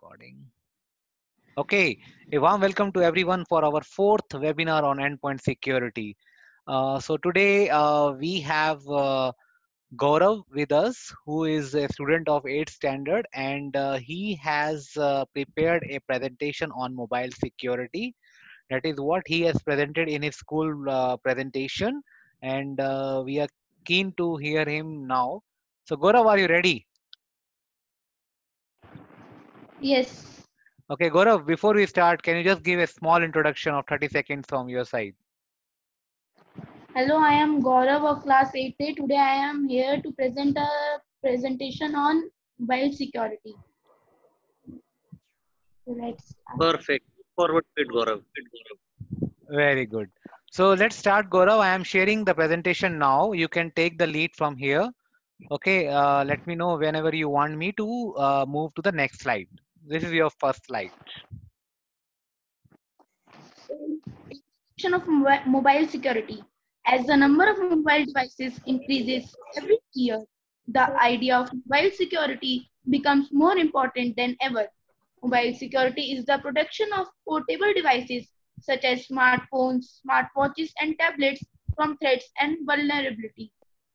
recording. Okay, a warm welcome to everyone for our fourth webinar on endpoint security. Uh, so today uh, we have uh, Gaurav with us, who is a student of 8th standard, and uh, he has uh, prepared a presentation on mobile security. That is what he has presented in his school uh, presentation, and we are keen to hear him now. So Gaurav, are you ready? Yes. Okay, Gaurav, before we start, can you just give a small introduction of 30 seconds from your side? Hello, I am Gaurav of class 8A. Today I am here to present a presentation on mobile security. So let's start. Perfect. Forward to it, Gaurav. It, Gaurav. Very good. So let's start, Gaurav. I am sharing the presentation now. You can take the lead from here. Okay, uh, let me know whenever you want me to uh, move to the next slide. This is your first slide. Of mobile security. As the number of mobile devices increases every year, the idea of mobile security becomes more important than ever. Mobile security is the protection of portable devices such as smartphones, smartwatches, and tablets from threats and vulnerability.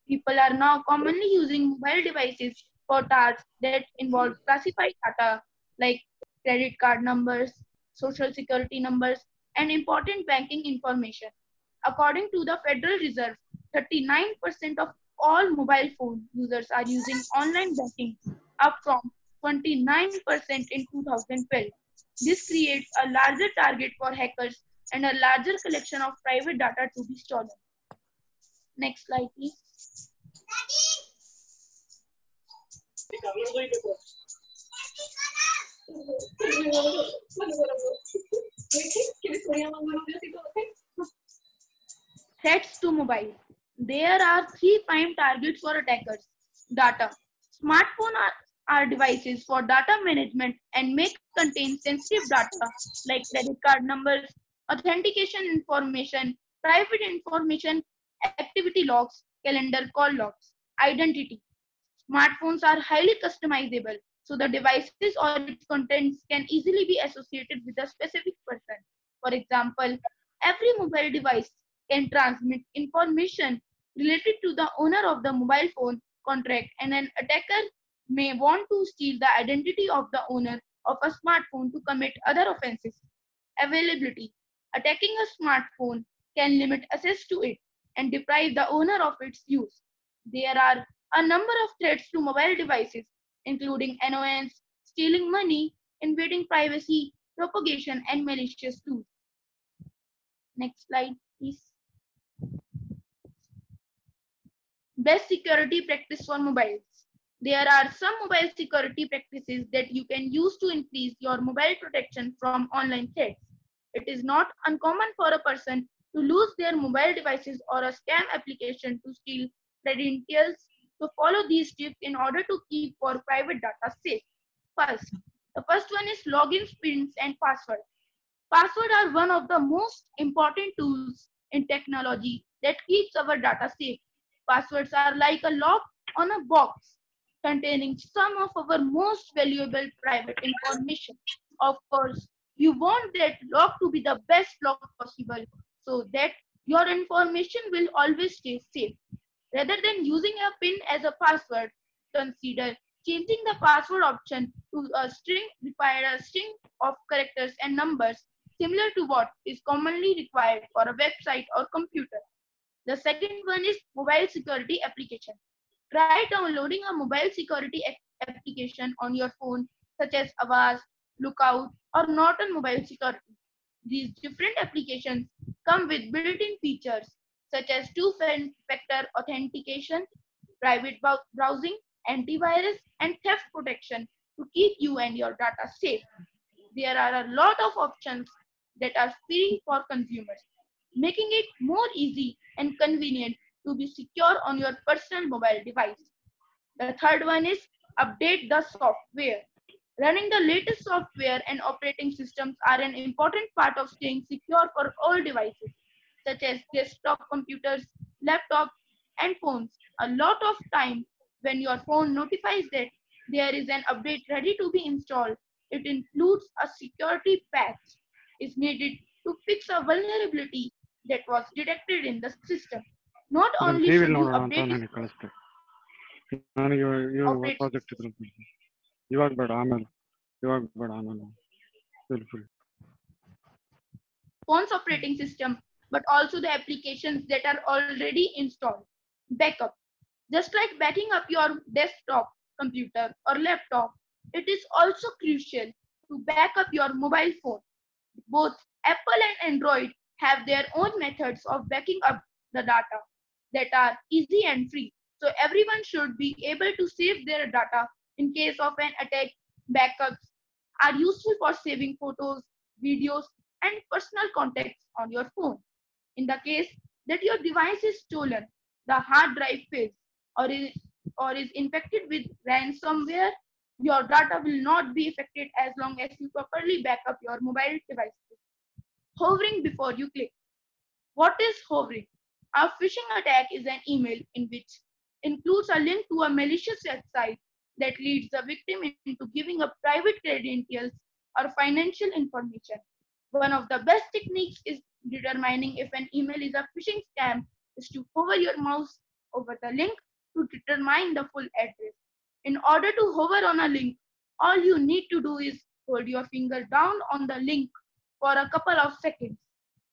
People are now commonly using mobile devices for tasks that involve classified data like credit card numbers, social security numbers, and important banking information. According to the Federal Reserve, 39% of all mobile phone users are using online banking, up from 29% in 2012. This creates a larger target for hackers and a larger collection of private data to be stolen. Next slide, please. Threats to mobile. There are three prime targets for attackers. Data. Smartphone are, are devices for data management and may contain sensitive data like credit card numbers, authentication information, private information, activity logs, calendar call logs, identity. Smartphones are highly customizable, so the devices or its contents can easily be associated with a specific person. For example, every mobile device can transmit information related to the owner of the mobile phone contract and an attacker may want to steal the identity of the owner of a smartphone to commit other offenses. Availability. Attacking a smartphone can limit access to it and deprive the owner of its use. There are a number of threats to mobile devices, including annoyance, stealing money, invading privacy, propagation, and malicious tools. Next slide, please. Best security practice for mobiles. There are some mobile security practices that you can use to increase your mobile protection from online threats. It is not uncommon for a person to lose their mobile devices or a scam application to steal credentials. To follow these tips in order to keep your private data safe. First, the first one is login pins and password. Passwords are one of the most important tools in technology that keeps our data safe. Passwords are like a lock on a box containing some of our most valuable private information. Of course, you want that lock to be the best lock possible so that your information will always stay safe. Rather than using a pin as a password, consider changing the password option to a string require a string of characters and numbers similar to what is commonly required for a website or computer. The second one is mobile security application. Try downloading a mobile security application on your phone such as Avast, Lookout, or Norton Mobile Security. These different applications come with built-in features such as two-factor authentication, private browsing, antivirus, and theft protection to keep you and your data safe. There are a lot of options that are free for consumers, making it more easy and convenient to be secure on your personal mobile device. The third one is update the software. Running the latest software and operating systems are an important part of staying secure for all devices, such as desktop computers, laptops, and phones. A lot of time when your phone notifies that there is an update ready to be installed, It includes a security patch is needed to fix a vulnerability that was detected in the system. Not only TV should you ನೋಡೋಣ ಅಂತ update it, ನನಗೆ ಕಳಿಸ್ತೆ ನನಗೆ ಇವಾಗ Operate project ಇದ್ರೆ ಕಳ್ಸಿ. ಇವಾಗ ಬೇಡ ಆಮೇಲೆ ಇವಾಗ ಬೇಡ ಆಮೇಲೆ fill fill phone's operating system, but also the applications that are already installed. Backup. Just like backing up your desktop computer or laptop, it is also crucial to back up your mobile phone. Both Apple and Android have their own methods of backing up the data that are easy and free. So everyone should be able to save their data in case of an attack. Backups are useful for saving photos, videos, and personal contacts on your phone. In the case that your device is stolen, the hard drive fails, or is, or is infected with ransomware, your data will not be affected as long as you properly back up your mobile device. Hovering before you click. What is hovering? A phishing attack is an email in which includes a link to a malicious website that leads the victim into giving up private credentials or financial information. One of the best techniques is determining if an email is a phishing scam is to hover your mouse over the link to determine the full address. In order to hover on a link, all you need to do is hold your finger down on the link for a couple of seconds.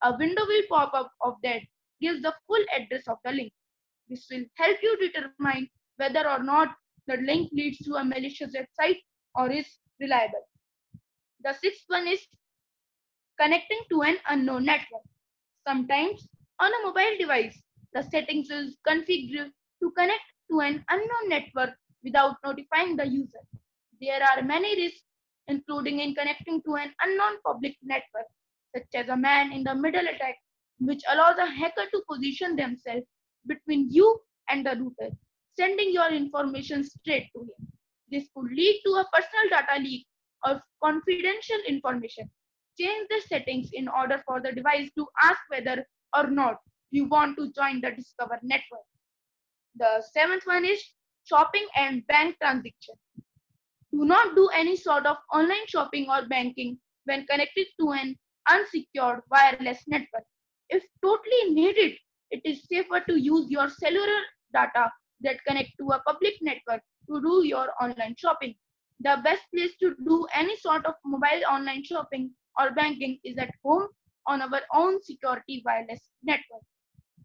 A window will pop up of that gives the full address of the link. This will help you determine whether or not the link leads to a malicious website or is reliable. The sixth one is connecting to an unknown network. Sometimes on a mobile device, the settings is configured to connect to an unknown network without notifying the user. There are many risks, including in connecting to an unknown public network, such as a man in the middle attack, which allows a hacker to position themselves between you and the router, sending your information straight to him. This could lead to a personal data leak or confidential information. Change the settings in order for the device to ask whether or not you want to join the Discover network. The seventh one is shopping and bank transaction. Do not do any sort of online shopping or banking when connected to an unsecured wireless network. If totally needed, it is safer to use your cellular data that connect to a public network to do your online shopping. The best place to do any sort of mobile online shopping or banking is at home on our own security wireless network.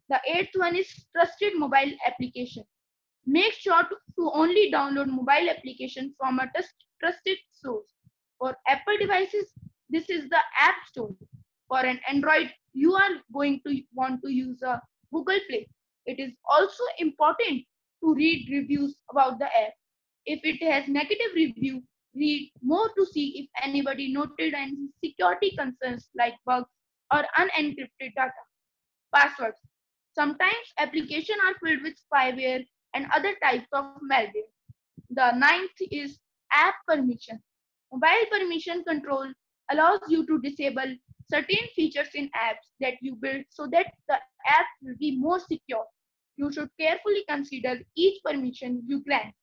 The eighth one is trusted mobile application. Make sure to, to only download mobile application from a trust, trusted source. For Apple devices, this is the App Store. For an Android, you are going to want to use a Google Play. It is also important to read reviews about the app. If it has negative review, read more to see if anybody noted any security concerns like bugs or unencrypted data. Passwords. Sometimes applications are filled with spyware and other types of malware. The ninth is app permission. Mobile permission control allows you to disable certain features in apps that you build so that the app will be more secure. You should carefully consider each permission you grant.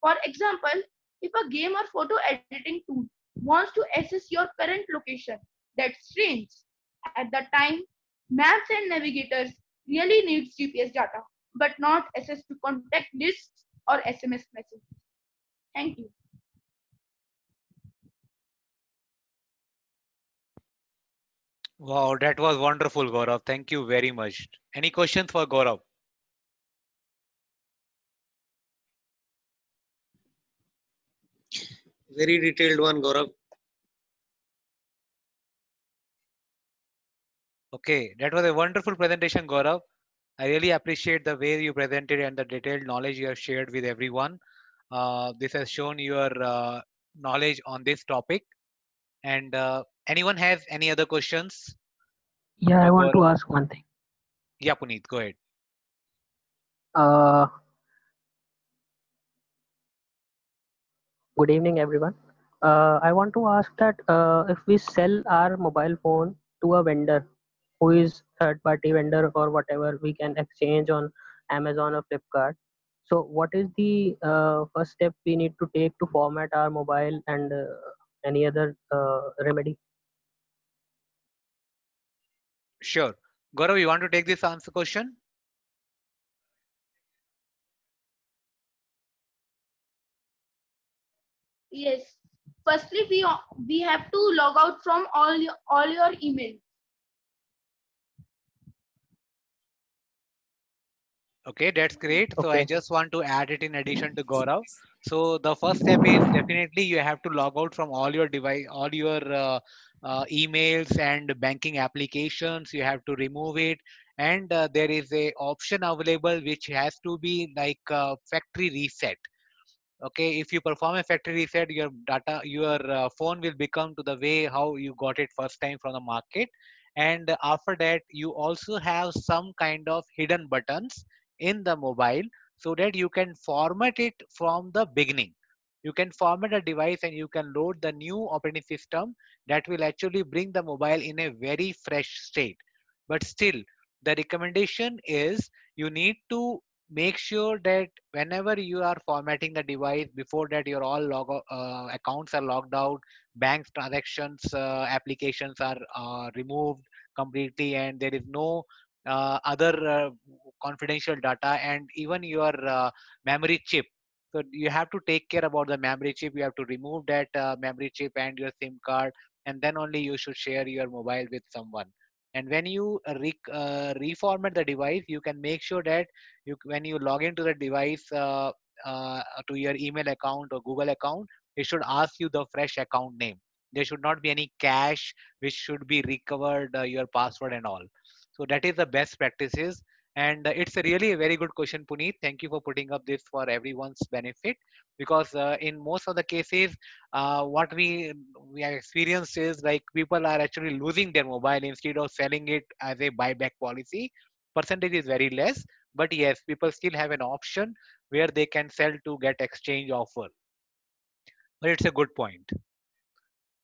For example, if a game or photo editing tool wants to access your current location, that's strange. At the time, maps and navigators really needs GPS data, but not access to contact lists or SMS messages. Thank you. Wow, that was wonderful, Gaurav. Thank you very much. Any questions for Gaurav? Very detailed one, Gaurav. Okay, that was a wonderful presentation, Gaurav. I really appreciate the way you presented and the detailed knowledge you have shared with everyone. Uh, this has shown your uh, knowledge on this topic. And uh, anyone has any other questions? Yeah, I for want to ask one thing. Yeah, Puneet, go ahead. Uh, good evening, everyone. Uh, I want to ask that uh, if we sell our mobile phone to a vendor who is third party vendor or whatever we can exchange on Amazon or Flipkart. So what is the uh, first step we need to take to format our mobile and uh, any other uh, remedy? Sure. Gaurav, you want to take this answer question? Yes. Firstly, we we have to log out from all your all your emails. Okay, that's great. Okay. So I just want to add it in addition to Gaurav. So the first step is definitely you have to log out from all your device, all your uh, uh, emails and banking applications. You have to remove it, and uh, there is a option available which has to be like uh, factory reset. Okay, if you perform a factory reset, your data, your uh, phone will become to the way how you got it first time from the market, and after that you also have some kind of hidden buttons in the mobile so that you can format it from the beginning. You can format a device and you can load the new operating system that will actually bring the mobile in a very fresh state. But still, the recommendation is you need to make sure that whenever you are formatting the device, before that your all log uh, accounts are logged out, banks transactions uh, applications are uh, removed completely, and there is no uh, other uh, confidential data and even your uh, memory chip. So you have to take care about the memory chip. You have to remove that memory chip and your sim card and then only you should share your mobile with someone and when you uh, re- uh, reformat the device you can make sure that you when you log into the device uh, uh, to your email account or google account it should ask you the fresh account name. There should not be any cache which should be recovered uh, your password and all. So that is the best practices and uh, it's a really a very good question puneet. Thank you for putting up this for everyone's benefit. Because uh, in most of the cases uh, what we we have experienced is like people are actually losing their mobile instead of selling it as a buyback policy. Percentage is very less but yes people still have an option where they can sell to get exchange offer. But it's a good point.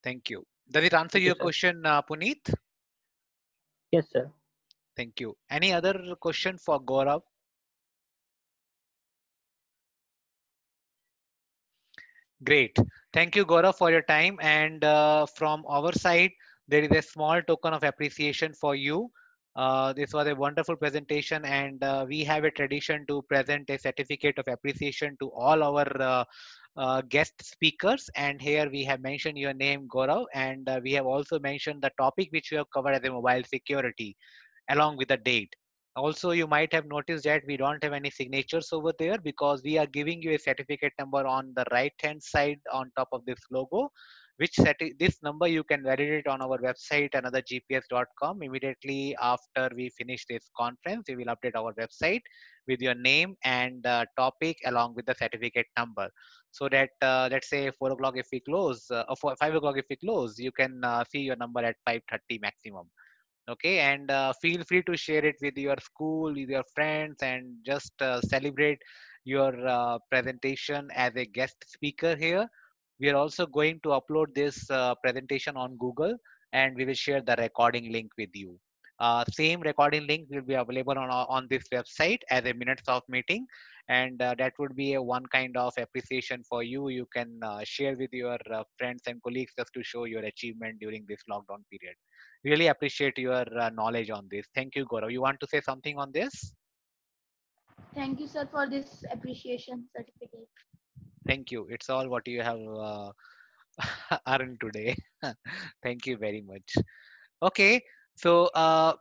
Thank you. Does it answer your sir. question uh, puneet? Yes, sir. Thank you any other question for gaurav Great. Thank you, Gaurav, for your time. And uh, from our side, there is a small token of appreciation for you. Uh, this was a wonderful presentation, and uh, we have a tradition to present a certificate of appreciation to all our uh, uh, guest speakers. And here we have mentioned your name, Gaurav, and uh, we have also mentioned the topic which you have covered as a mobile security along with the date. Also, you might have noticed that we don't have any signatures over there because we are giving you a certificate number on the right hand side on top of this logo, which this number you can validate on our website anothergps.com. Immediately after we finish this conference, we will update our website with your name and uh, topic along with the certificate number. So that uh, let's say four o'clock if we close, uh, or five o'clock if we close, you can uh, see your number at 5:30 maximum okay and uh, feel free to share it with your school with your friends and just uh, celebrate your uh, presentation as a guest speaker here. We are also going to upload this uh, presentation on google and we will share the recording link with you uh, same recording link will be available on, on this website as a minutes of meeting and uh, that would be a one kind of appreciation for you you can uh, share with your uh, friends and colleagues just to show your achievement during this lockdown period really appreciate your uh, knowledge on this. Thank you, Gaurav. You want to say something on this? Thank you, sir, for this appreciation certificate. Thank you. It's all what you have uh, earned today. Thank you very much. Okay, so uh,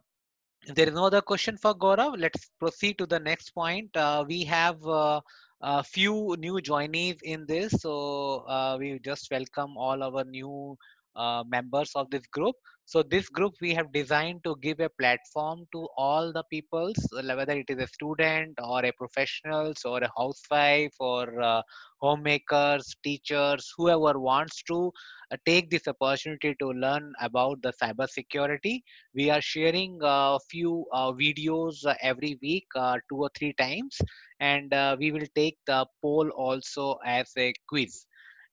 there is no other question for Gaurav, let's proceed to the next point. Uh, we have uh, a few new joinees in this, so uh, we just welcome all our new uh, members of this group. So this group we have designed to give a platform to all the peoples, whether it is a student or a professionals or a housewife or uh, homemakers, teachers, whoever wants to uh, take this opportunity to learn about the cyber security. We are sharing a few uh, videos uh, every week uh, two or three times. And uh, we will take the poll also as a quiz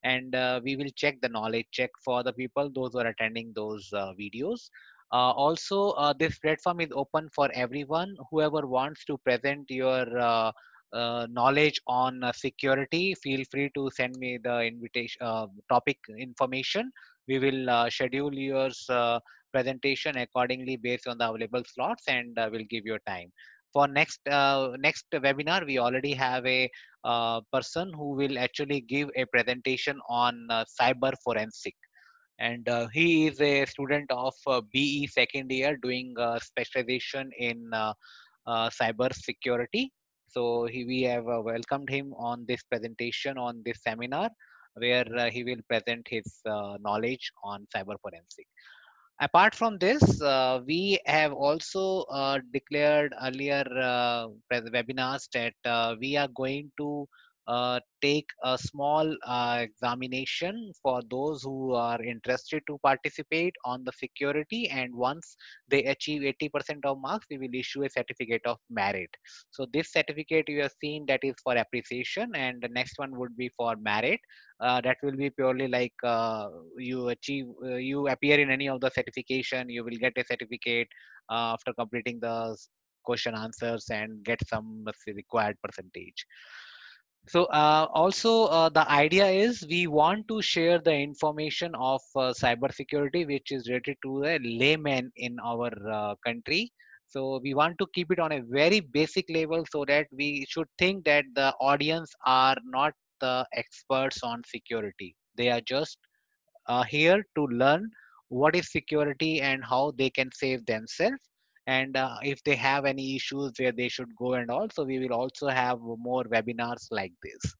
and uh, we will check the knowledge check for the people those who are attending those uh, videos uh, also uh, this platform is open for everyone whoever wants to present your uh, uh, knowledge on security, feel free to send me the invitation topic information. We will schedule your presentation accordingly based on the available slots, and we'll give you a time. For next uh, next webinar, we already have a uh, person who will actually give a presentation on uh, cyber forensic and uh, he is a student of uh, BE second year doing uh, specialization in cyber security. So he, we have welcomed him on this presentation on this seminar where he will present his knowledge on cyber forensic. Apart from this, uh, we have also uh, declared earlier uh, webinars that uh, we are going to uh, take a small uh, examination for those who are interested to participate on the security and once they achieve 80% of marks we will issue a certificate of merit. So this certificate you have seen that is for appreciation and the next one would be for merit. Uh, that will be purely like uh, you achieve uh, you appear in any of the certification you will get a certificate after completing the question answers and get some required percentage so uh, also uh, the idea is we want to share the information of uh, cybersecurity which is related to the layman in our uh, country. So we want to keep it on a very basic level so that we should think that the audience are not the experts on security. They are just uh, here to learn what is security and how they can save themselves and uh, if they have any issues where they should go and also we will also have more webinars like this.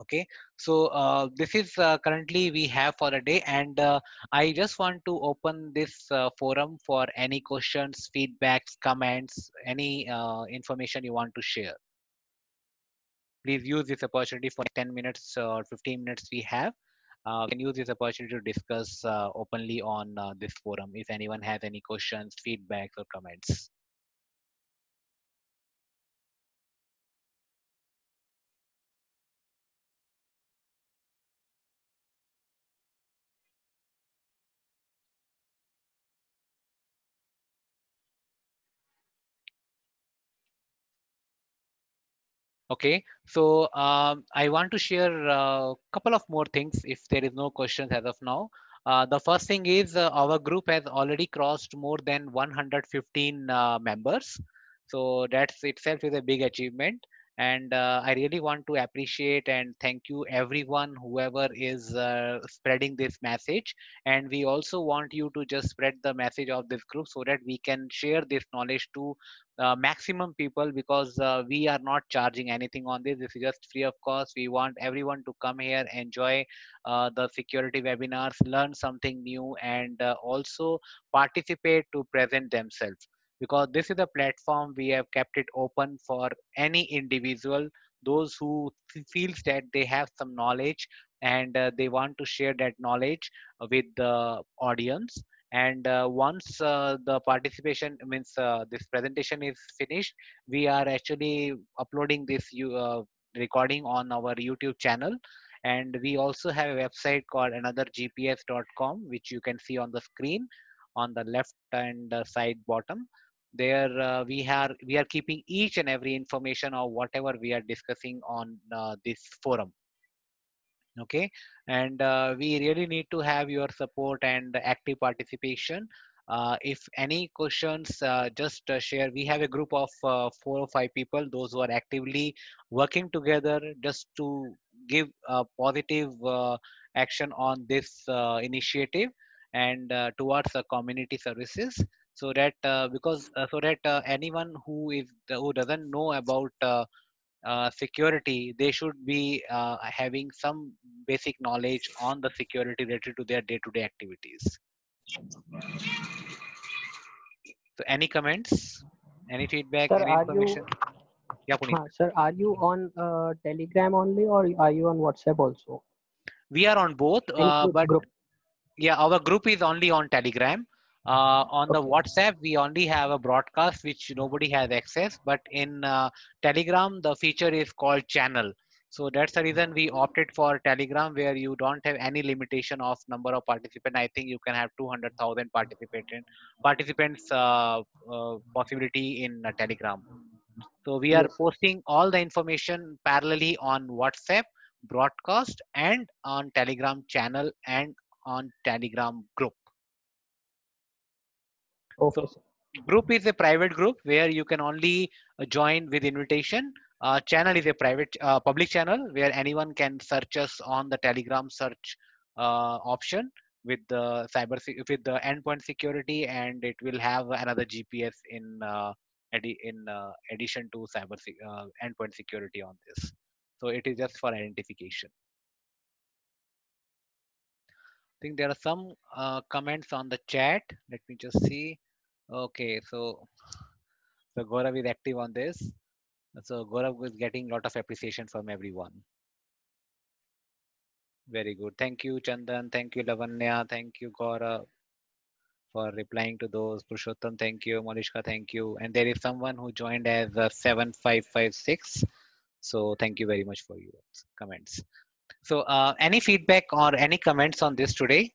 Okay? So uh, this is uh, currently we have for the day and uh, i just want to open this uh, forum for any questions feedbacks comments any uh, information you want to share. Please use this opportunity for 10 minutes or 15 minutes we have uh, can use this opportunity to discuss uh, openly on uh, this forum. If anyone has any questions feedbacks or comments Okay, so um, I want to share a couple of more things if there is no questions as of now. Uh, the first thing is uh, our group has already crossed more than 115 uh, members. So that's itself is a big achievement. And uh, I really want to appreciate and thank you everyone, whoever is uh, spreading this message. And we also want you to just spread the message of this group so that we can share this knowledge to uh, maximum people because uh, we are not charging anything on this. This is just free of cost. We want everyone to come here, enjoy uh, the security webinars, learn something new, and uh, also participate to present themselves. Because this is a platform we have kept it open for any individual, those who feels that they have some knowledge and uh, they want to share that knowledge with the audience. And uh, once uh, the participation means uh, this presentation is finished we are actually uploading this uh, recording on our youtube channel. And we also have a website called anothergps.com which you can see on the screen on the left and uh, side bottom there uh, we are we are keeping each and every information of whatever we are discussing on uh, this forum. Okay? And uh, we really need to have your support and active participation. Uh, if any questions uh, just uh, share. We have a group of four or five people those who are actively working together just to give a positive action on this initiative and towards the community services so that uh, because uh, so that uh, anyone who is who doesn't know about uh, uh, security, they should be uh, having some basic knowledge on the security related to their day-to-day activities. So, any comments, any feedback, Sir, any are you information? Yeah, Puneet. uh, sir, are you on uh, Telegram only or are you on WhatsApp also? We are on both, uh, but group? yeah, our group is only on Telegram. Uh, on the Okay. WhatsApp, we only have a broadcast which nobody has access. But in uh, Telegram, the feature is called channel. So that's the reason we opted for Telegram, where you don't have any limitation of number of participants. I think you can have 200,000 participant participants uh, uh, possibility in uh, Telegram. So we are posting all the information parallelly on WhatsApp broadcast and on Telegram channel and on Telegram group. Okay, So- Group is a private group where you can only uh, join with invitation. Uh, channel is a private uh, public channel where anyone can search us on the Telegram search uh, option with the cyber with the endpoint security and it will have another GPS in uh, in uh, addition to cyber endpoint security on this. So it is just for identification. I think there are some uh, comments on the chat. Let me just see. Okay, so so Gaurav is active on this. So Gaurav is getting a lot of appreciation from everyone. Very good. Thank you, Chandan. Thank you, Lavanya. Thank you, Gaurav, for replying to those. Purushottam, thank you. Malishka, thank you. And there is someone who joined as uh, 7556. So thank you very much for your comments. So uh, any feedback or any comments on this today?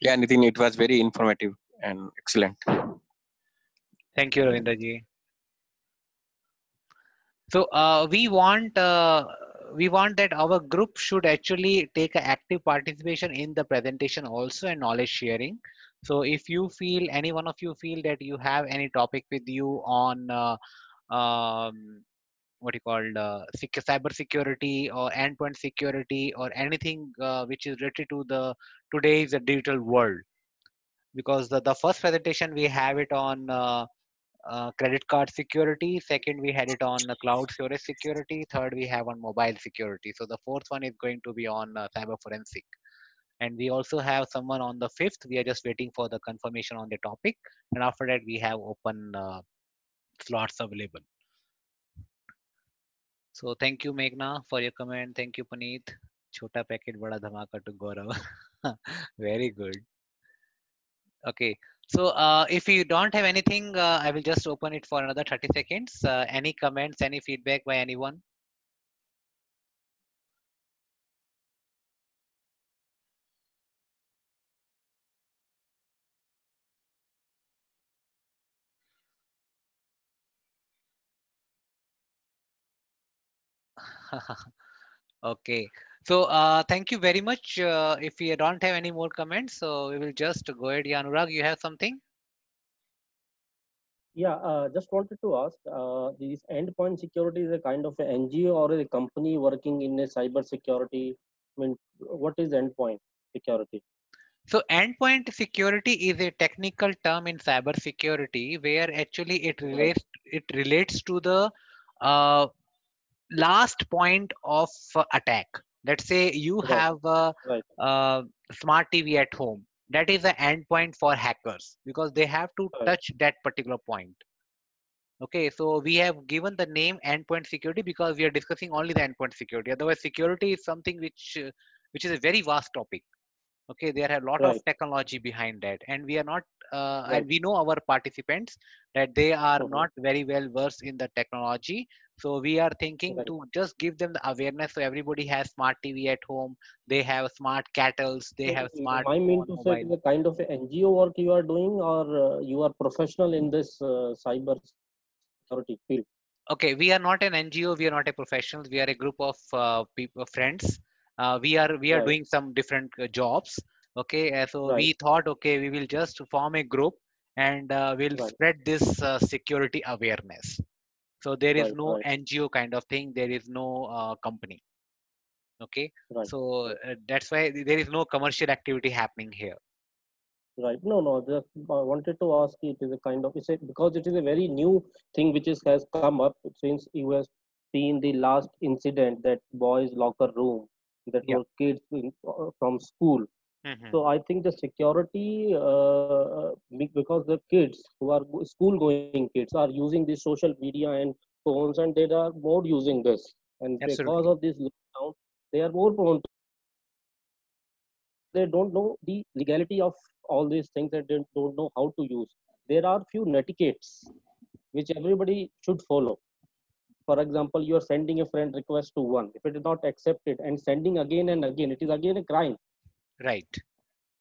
Yeah, Nitin, it was very informative and excellent. Thank you, Ravindraji. So uh, we want uh, we want that our group should actually take an active participation in the presentation also and knowledge sharing. So if you feel any one of you feel that you have any topic with you on uh, um, what you called uh, cyber security or endpoint security or anything uh, which is related to the today's digital world, because the, the first presentation we have it on uh, uh, credit card security. Second, we had it on uh, cloud storage security. Third, we have on mobile security. So the fourth one is going to be on uh, cyber forensic. And we also have someone on the fifth. We are just waiting for the confirmation on the topic. And after that, we have open uh, slots available. So thank you, Meghna, for your comment. Thank you, Puneet. Chota packet, bada dhamaka to Gaurav. Very good. Okay. So uh, if you don't have anything, uh, I will just open it for another 30 seconds. Uh, any comments, any feedback by anyone? okay. So uh, thank you very much. Uh, if we don't have any more comments, so we will just go ahead. Yeah, Anurag, you have something? Yeah, uh, just wanted to ask, uh, this endpoint security is a kind of a NGO or a company working in a cyber security? I mean, what is endpoint security? So endpoint security is a technical term in cyber security where actually it relates it relates to the uh, last point of uh, attack. Let's say you Right. have a, Right. uh smart TV at home. That is the endpoint for hackers because they have to Right. touch that particular point. Okay, so we have given the name endpoint security because we are discussing only the endpoint security. Otherwise, security is something which uh, which is a very vast topic okay there are a lot of technology behind that and we are not uh, and we know our participants that they are Mhm. not very well versed in the technology so we are thinking Right. to just give them the awareness. So everybody has smart tv at home. They have smart kettles. They So, have smart I mean to say it mobile is a kind of NGO work you are doing or uh, you are professional in this uh, cyber security field? okay we are not an ngo we are not a professional. We are a group of uh, people friends. Uh, we are we are Right. doing some different uh, jobs. Okay uh, so we thought okay we will just form a group and uh, we'll Right. spread this uh, security awareness so there is Right, no right. ngo kind of thing there is no uh, company okay Right, so uh, that's why there is no commercial activity happening here Right. No, no. Just I wanted to ask. It is a kind of it's a, because it is a very new thing which is has come up since you have seen the last incident that boys' locker room that Yeah. were kids in, uh, from school. Mhm. So I think the security uh, because the kids who are school going kids are using the social media and phones and they are more using this. And because of this lockdown they are more prone to they don't know the legality of all these things and they don't know how to use. There are few etiquettes which everybody should follow. For example you are sending a friend request to one. If it is not accepted and sending again and again it is again a crime Right.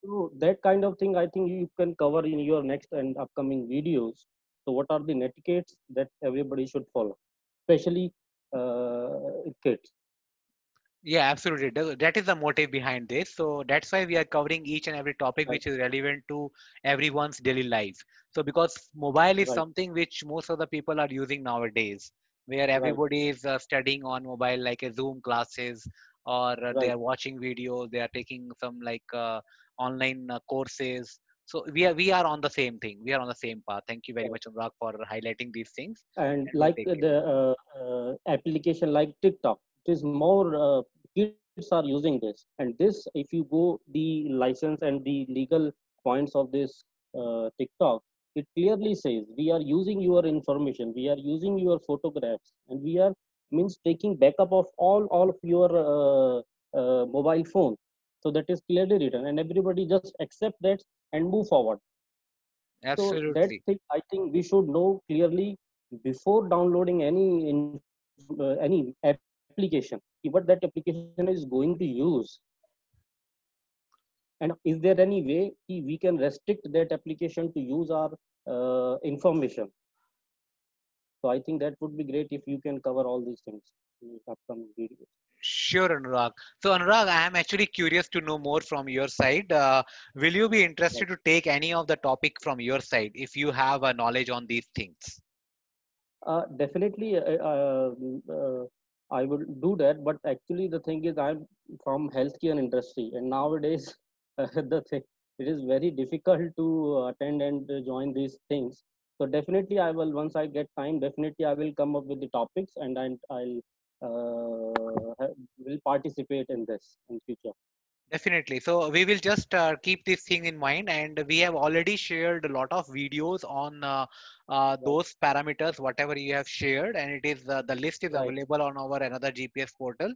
So that kind of thing, I think you can cover in your next and upcoming videos. So what are the netiquettes that everybody should follow, especially uh, kids? Yeah, absolutely. That is the motive behind this. So that's why we are covering each and every topic Right. which is relevant to everyone's daily life. So because mobile is Right. something which most of the people are using nowadays, where Right. everybody is uh, studying on mobile like a Zoom classes, or uh, they are watching videos, they are taking some like uh, online uh, courses. So we are we are on the same thing. We are on the same path. Thank you very Right. much, Anurag, for highlighting these things. And And we'll like the uh, uh, application like TikTok, it is more uh, kids are using this. And this, if you go the license and the legal points of this uh, TikTok, it clearly says we are using your information, we are using your photographs, and we are means taking backup of all all of your uh, uh, mobile phone. So that is clearly written, and everybody just accept that and move forward. So that thing I think we should know clearly before downloading any in, uh, any application, what that application is going to use. And is there any way we can restrict that application to use our uh, information? So I think that would be great if you can cover all these things in upcoming videos. Sure, Anurag. So, Anurag, I am actually curious to know more from your side. Uh, will you be interested to take any of the topic from your side if you have a knowledge on these things? Uh, definitely, uh, uh, uh, I will do that. But actually, the thing is, I'm from healthcare industry, and nowadays, uh, the thing it is very difficult to attend and join these things. So definitely, I will once I get time. Definitely, I will come up with the topics, and I'll uh, will participate in this in future. Definitely. So we will just uh, keep this thing in mind, and we have already shared a lot of videos on uh, uh, those parameters, whatever you have shared, and it is uh, the list is Right. available on our another GPS portal,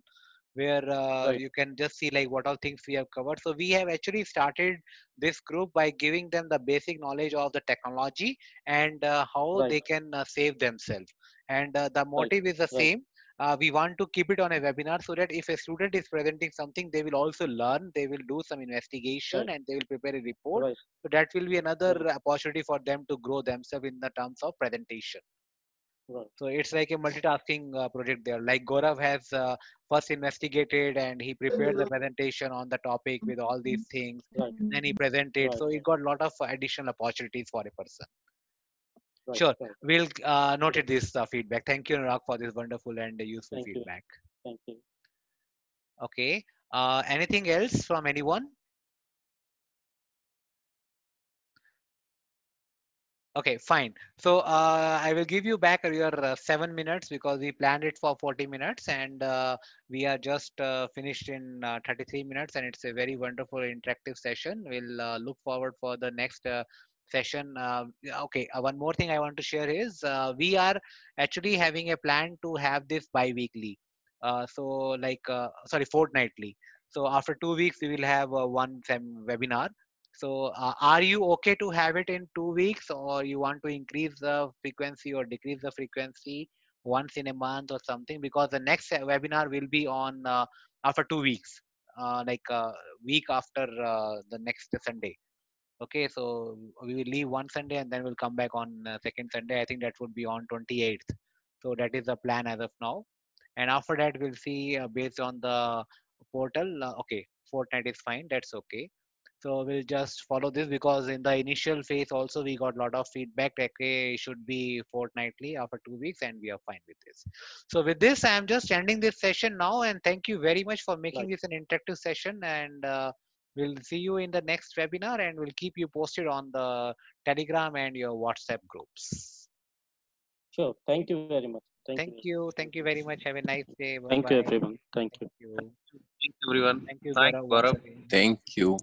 where uh, Right. you can just see like what all things we have covered. So we have actually started this group by giving them the basic knowledge of the technology and uh, how Right. they can uh, save themselves. And uh, the motive is the Right. same uh, we want to keep it on a webinar so that if a student is presenting something they will also learn they will do some investigation Right. and they will prepare a report Right. so that will be another Right. opportunity for them to grow themselves in the terms of presentation Right. so it's like a multitasking uh, project there like gaurav has uh, first investigated and he prepared the presentation on the topic with all these things Right. then he presented Right. so he got a lot of additional opportunities for a person Right. Sure. Right. we'll uh, noted this uh, feedback thank you Anurag, for this wonderful and useful Thank you. feedback Thank you. Okay. Uh, anything else from anyone? Okay, fine. So uh, I will give you back your uh, seven minutes because we planned it for 40 minutes and uh, we are just uh, finished in uh, 33 minutes and it's a very wonderful interactive session. We'll uh, look forward for the next session. Uh, okay, one more thing I want to share is we are actually having a plan to have this bi-weekly. So like, sorry, fortnightly. So after two weeks, we will have one webinar. So uh, are you okay to have it in two weeks or you want to increase the frequency or decrease the frequency once in a month or something? Because the next uh, webinar will be on uh, after two weeks, uh, like a week after uh, the next Sunday. Okay, so we will leave one Sunday and then we'll come back on uh, second Sunday. I think that would be on 28th. So that is the plan as of now. And after that, we'll see uh, based on the portal. Uh, okay, fortnight is fine. That's okay. So we'll just follow this because in the initial phase also we got a lot of feedback. like, Okay, it should be fortnightly after two weeks, and we are fine with this. So with this, I am just ending this session now, and thank you very much for making Right. this an interactive session. And uh, we'll see you in the next webinar, and we'll keep you posted on the Telegram and your WhatsApp groups. Sure. Thank you very much. Thank, Thank you. you, thank you very much. Have a nice day. Thank you, Bye-bye. everyone. Thank you. Thank you. Thanks everyone. Thank you, Thanks, Gaurav, once Gaurav. again. Thank you.